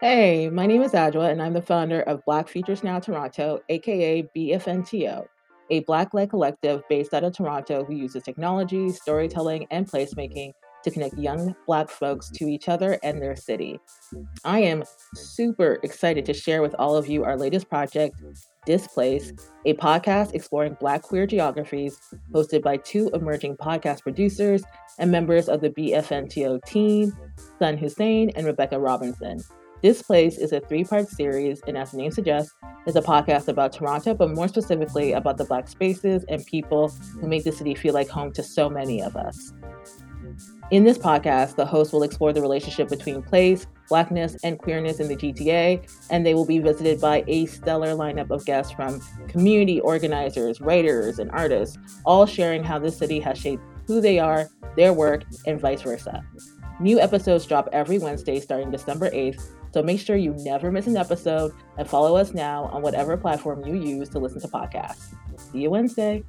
Hey, my name is Adwa, and I'm the founder of Black Futures Now Toronto, aka BFNTO, a Black led collective based out of Toronto who uses technology, storytelling, and placemaking to connect young Black folks to each other and their city. I am super excited to share with all of you our latest project, 'Dis Place, a podcast exploring Black queer geographies, hosted by two emerging podcast producers and members of the BFNTO team, Sun Hussein and Rebecca Robinson. 'Dis Place is a three part series, and as the name suggests, is a podcast about Toronto, but more specifically about the Black spaces and people who make the city feel like home to so many of us. In this podcast, the host will explore the relationship between place, Blackness, and queerness in the GTA, and they will be visited by a stellar lineup of guests from community organizers, writers, and artists, all sharing how this city has shaped who they are, their work, and vice versa. New episodes drop every Wednesday starting December 8th, so make sure you never miss an episode and follow us now on whatever platform you use to listen to podcasts. See you Wednesday.